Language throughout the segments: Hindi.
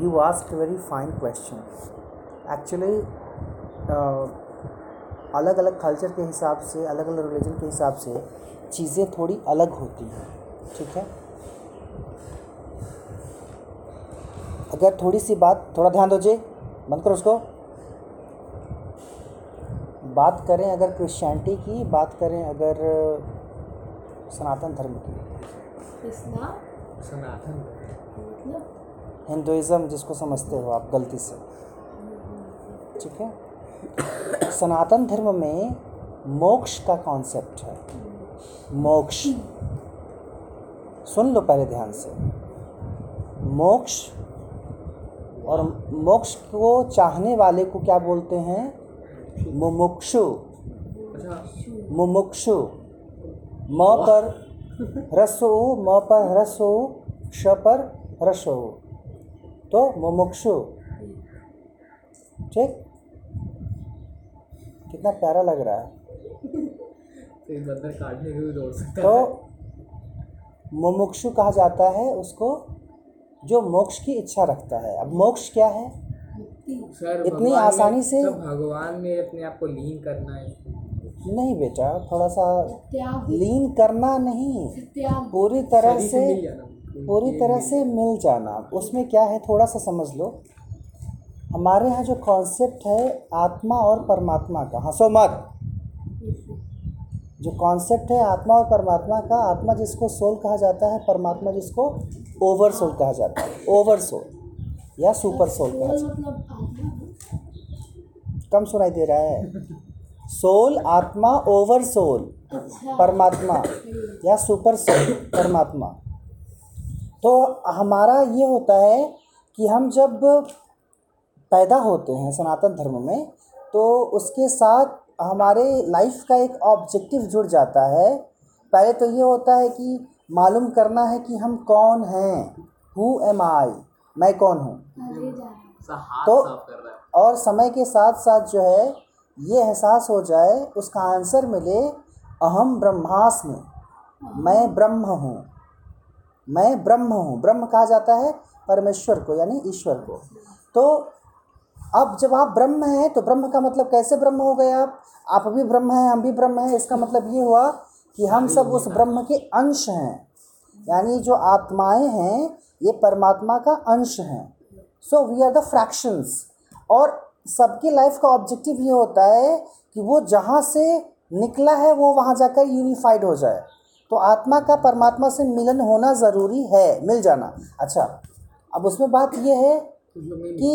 you asked a very fine question. Actually, uh, अलग अलग कल्चर के हिसाब से अलग अलग रिलीजन के हिसाब से चीज़ें थोड़ी अलग होती हैं ठीक है? अगर थोड़ी सी बात थोड़ा ध्यान दो जी बंद करो उसको। बात करें अगर क्रिश्चियनिटी की बात करें अगर सनातन धर्म की। सनातन मतलब हिंदुइज़्म जिसको समझते हो आप, गलती से। ठीक है? सनातन धर्म में मोक्ष का कॉन्सेप्ट है। मोक्ष। सुन लो पहले ध्यान से। मोक्ष और मोक्ष को चाहने वाले को क्या बोलते हैं? मुमुक्षु। मुमुक्षु। म पर रसो, म पर रसो श पर उ। तो मुमुक्षु। ठीक? कितना प्यारा लग रहा है। तो काटने के भी दौड़ सकता तो मुमुक्षु कहा जाता है उसको जो मोक्ष की इच्छा रखता है। अब मोक्ष क्या है? सर इतनी आसानी से- भगवान में अपने आप को लीन करना है। नहीं बेटा थोड़ा सा लीन करना नहीं। पूरी तरह से पूरी तरह से मिल जाना। उसमें क्या है, थोड़ा सा समझ लो। हमारे यहाँ जो कॉन्सेप्ट है, आत्मा और परमात्मा का। हंसो मत जो कॉन्सेप्ट है, आत्मा और परमात्मा का, आत्मा जिसको सोल कहा जाता है, परमात्मा जिसको ओवर सोल कहा जाता है। ओवर सोल या सुपर सोल कहा जाता है। कम सुनाई दे रहा है। सोल आत्मा ओवर सोल परमात्मा या सुपर सोल परमात्मा। तो हमारा ये होता है कि हम जब पैदा होते हैं सनातन धर्म में तो उसके साथ हमारे लाइफ का एक ऑब्जेक्टिव जुड़ जाता है। पहले तो ये होता है कि मालूम करना है कि हम कौन हैं। हु एम आई मैं कौन हूँ? तो- और समय के साथ साथ जो है ये एहसास हो जाए उसका आंसर मिले अहम ब्रह्मास्मि। मैं ब्रह्म हूँ। मैं ब्रह्म हूँ। ब्रह्म कहा जाता है? परमेश्वर को, यानी ईश्वर को। तो अब जब आप ब्रह्म हैं तो ब्रह्म का मतलब कैसे ब्रह्म हो गए आप? आप भी ब्रह्म हैं, हम भी ब्रह्म हैं। इसका मतलब ये हुआ कि हम सब उस ब्रह्म के अंश हैं। यानी जो आत्माएँ हैं, ये परमात्मा का अंश हैं। So we are the fractions और सबकी लाइफ का ऑब्जेक्टिव ये होता है कि वो जहाँ से निकला है, वो वहाँ जाकर यूनिफाइड हो जाए। तो आत्मा का परमात्मा से मिलन होना ज़रूरी है मिल जाना। अच्छा अब उसमें बात यह है कि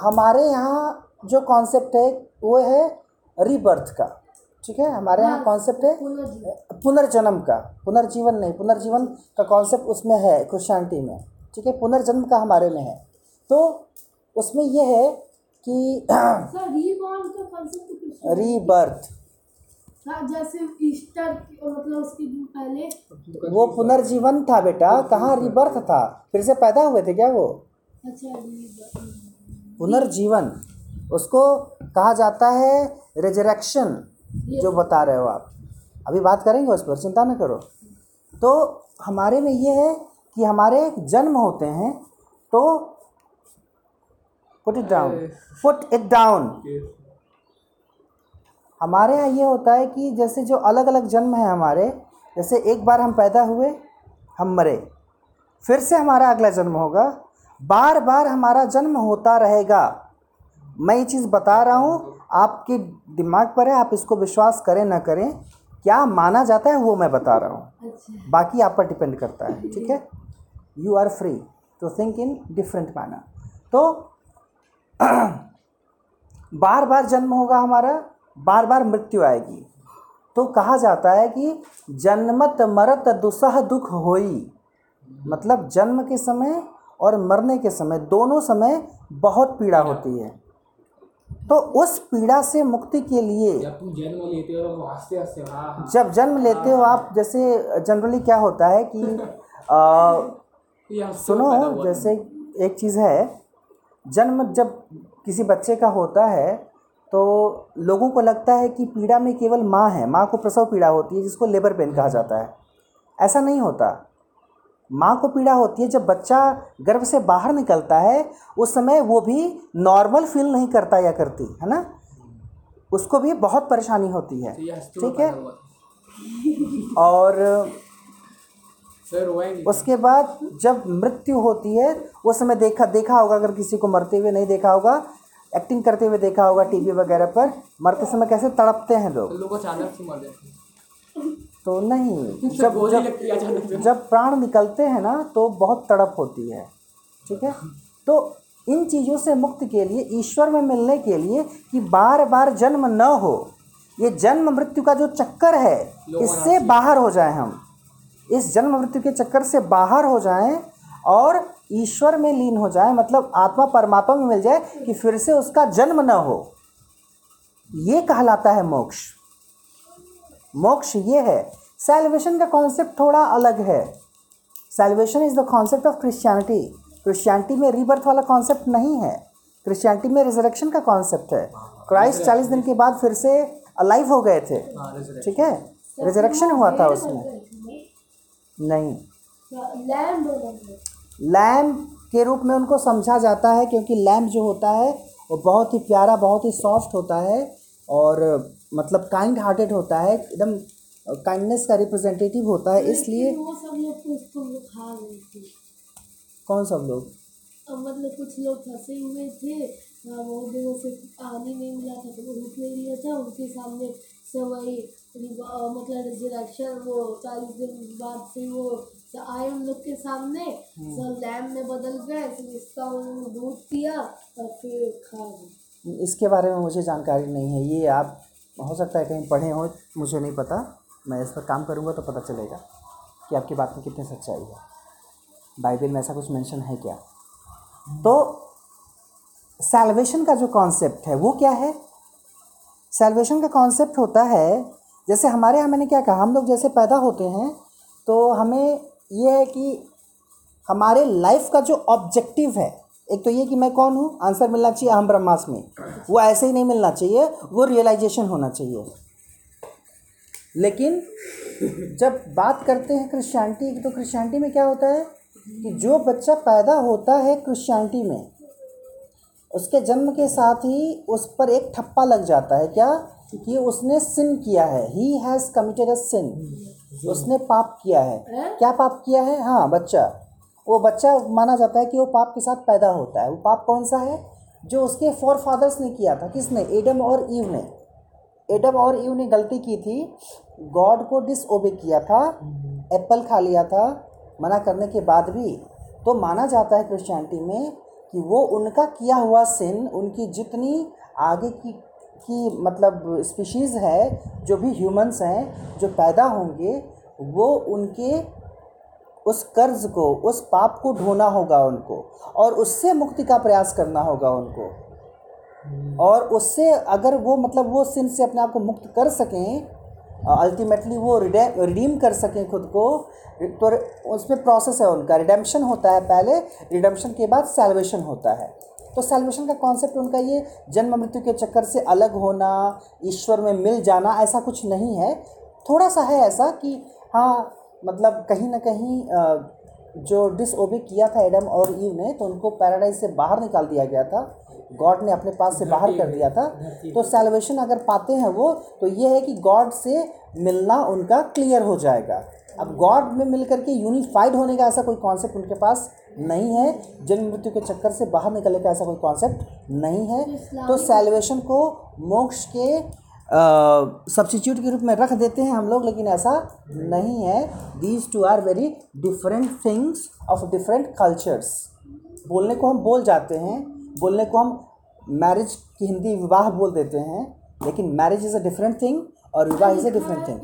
हमारे यहाँ जो कॉन्सेप्ट है वो है रीबर्थ का। ठीक है? हमारे यहाँ कॉन्सेप्ट है पुनर्जन्म का। पुनर्जीवन नहीं पुनर्जीवन का कॉन्सेप्ट उसमें है क्रिश्चियनिटी में। ठीक है? पुनर्जन्म का हमारे में है। तो उसमें यह है कि रीबर्थ हाँ, जैसे ईस्टर मतलब उसके पहले वो पुनर्जीवन था बेटा कहाँ रिबर्थ था? फिर से पैदा हुए थे क्या वो? अच्छा पुनर्जीवन। उसको कहा जाता है रिजरेक्शन जो बता रहे हो आप। अभी बात करेंगे उस पर चिंता न करो। तो हमारे में ये है कि हमारे जन्म होते हैं तो put it down put it down हमारे यहाँ ये होता है कि जैसे जो अलग अलग जन्म है हमारे जैसे एक बार हम पैदा हुए हम मरे फिर से हमारा अगला जन्म होगा। बार बार हमारा जन्म होता रहेगा। मैं ये चीज़ बता रहा हूँ आपके दिमाग पर है आप इसको विश्वास करें ना करें क्या माना जाता है वो मैं बता रहा हूँ। अच्छा। बाकी आप पर डिपेंड करता है ठीक है? You are free to think in different manner तो बार बार जन्म होगा हमारा बार बार मृत्यु आएगी। तो कहा जाता है कि जन्मत मरत दुसह दुख होई। मतलब जन्म के समय और मरने के समय दोनों समय बहुत पीड़ा होती है। तो उस पीड़ा से मुक्ति के लिए जब तुम जन्म लेते हो हाँ हाँ। जब जन्म लेते हो आप जैसे जनरली क्या होता है कि आ, सुनो जैसे एक चीज़ है जन्म जब किसी बच्चे का होता है तो लोगों को लगता है कि पीड़ा में केवल माँ है माँ को प्रसव पीड़ा होती है जिसको लेबर पेन कहा जाता है। ऐसा नहीं होता। माँ को पीड़ा होती है जब बच्चा गर्भ से बाहर निकलता है उस समय वो भी नॉर्मल फील नहीं करता या करती है ना? उसको भी बहुत परेशानी होती है। तो ठीक है। और उसके बाद जब मृत्यु होती है उस समय देखा देखा होगा अगर किसी को मरते हुए नहीं देखा होगा एक्टिंग करते हुए देखा होगा टीवी वगैरह पर मरते समय कैसे तड़पते हैं लोग? लोग अचानक से मर जाते तो नहीं जब जब जब प्राण निकलते हैं ना तो बहुत तड़प होती है ठीक है? तो इन चीज़ों से मुक्त के लिए ईश्वर में मिलने के लिए कि बार बार जन्म न हो ये जन्म मृत्यु का जो चक्कर है इससे बाहर हो जाए हम। इस जन्म मृत्यु के चक्कर से बाहर हो जाएँ और ईश्वर में लीन हो जाए मतलब आत्मा परमात्मा में मिल जाए कि फिर से उसका जन्म न हो। ये कहलाता है मोक्ष। मोक्ष ये है सेल्वेशन का कॉन्सेप्ट थोड़ा अलग है। Salvation is the concept of Christianity Christianity में रीबर्थ वाला कॉन्सेप्ट नहीं है। क्रिश्चियनिटी में रिजरेक्शन का कॉन्सेप्ट है। क्राइस्ट चालीस दिन के बाद फिर से अलाइव हो गए थे। हाँ ठीक है? रिजरेक्शन हुआ था उसमें। नहीं। लैंड होगा लैम के रूप में उनको समझा जाता है क्योंकि लैम जो होता है वो बहुत ही प्यारा बहुत ही सॉफ्ट होता है और मतलब काइंड हार्टेड होता है एकदम काइंडनेस का रिप्रेजेंटेटिव होता है इसलिए वो सब लोग तो कौन सब लोग? मतलब कुछ लोग फंसे हुए थे बहुत दिनों से पानी नहीं मिला था तो वो रुक नहीं लिया था उनके सामने से वही मतलब वो चालीस दिन बाद फिर वो आए उन लोग के सामने। सब लैम्प में बदल गए फिर इसका उन्होंने दूध पिया और फिर खा गए। इसके बारे में मुझे जानकारी नहीं है। ये आप हो सकता है कहीं पढ़े हो मुझे नहीं पता। मैं इस पर काम करूँगा तो पता चलेगा कि आपकी बात में कितनी सच्चाई है। बाइबल में ऐसा कुछ मेंशन है क्या? तो सैल्वेशन का जो कॉन्सेप्ट है वो क्या है? सैल्वेशन का कॉन्सेप्ट होता है जैसे हमारे यहाँ मैंने क्या कहा हम लोग जैसे पैदा होते हैं तो हमें ये है कि हमारे लाइफ का जो ऑब्जेक्टिव है, एक तो ये कि मैं कौन हूँ? आंसर मिलना चाहिए अहम ब्रह्मास्मि। वो ऐसे ही नहीं मिलना चाहिए, वो रियलाइजेशन होना चाहिए। लेकिन जब बात करते हैं क्रिश्चियनिटी की तो क्रिश्चियनिटी में क्या होता है? कि जो बच्चा पैदा होता है क्रिश्चियनिटी में, उसके जन्म के साथ ही उस पर एक ठप्पा लग जाता है। क्या? कि उसने सिन किया है। ही हैज़ कमिटेड अ सिन उसने पाप किया है। ए? क्या पाप किया है? हाँ बच्चा। वो बच्चा माना जाता है कि वो पाप के साथ पैदा होता है। वो पाप कौन सा है? जो उसके फोर फादर्स ने किया था। किसने? एडम और ईव ने। एडम और ईव ने गलती की थी। गॉड को डिसओबे किया था। एप्पल खा लिया था। मना करने के बाद भी। तो माना जाता है क्रिश्चियनिटी में कि वो उनका किया हुआ सिन उनकी जितनी आगे की की मतलब स्पीशीज़ है जो भी ह्यूमंस हैं जो पैदा होंगे वो उनके उस कर्ज को उस पाप को ढोना होगा उनको और उससे मुक्ति का प्रयास करना होगा उनको। और उससे अगर वो मतलब वो सिन से अपने आप को मुक्त कर सकें अल्टीमेटली वो रिडीम कर सकें खुद को तो उसमें प्रोसेस है उनका। रिडेम्पशन होता है पहले रिडेम्पशन के बाद सैल्वेशन होता है। तो सैल्वेशन का कॉन्सेप्ट उनका ये जन्म मृत्यु के चक्कर से अलग होना ईश्वर में मिल जाना ऐसा कुछ नहीं है। थोड़ा सा है ऐसा कि हाँ मतलब कहीं ना कहीं जो डिसओबे किया था एडम और ईव ने तो उनको पैराडाइज से बाहर निकाल दिया गया था। गॉड ने अपने पास से बाहर कर दिया था। तो सैल्वेशन अगर पाते हैं वो तो ये है कि गॉड से मिलना उनका क्लियर हो जाएगा। अब गॉड में मिल करके यूनिफाइड होने का ऐसा कोई कॉन्सेप्ट उनके पास नहीं है। जन्म मृत्यु के चक्कर से बाहर निकलने का ऐसा कोई कॉन्सेप्ट नहीं है। तो सैल्वेशन को मोक्ष के सब्सिट्यूट के रूप में रख देते हैं हम लोग लेकिन ऐसा नहीं है। These two are very different things of different cultures बोलने को हम बोल जाते हैं। बोलने को हम मैरिज की हिंदी विवाह बोल देते हैं। लेकिन marriage is a different thing और विवाह इज़ अ डिफरेंट थिंग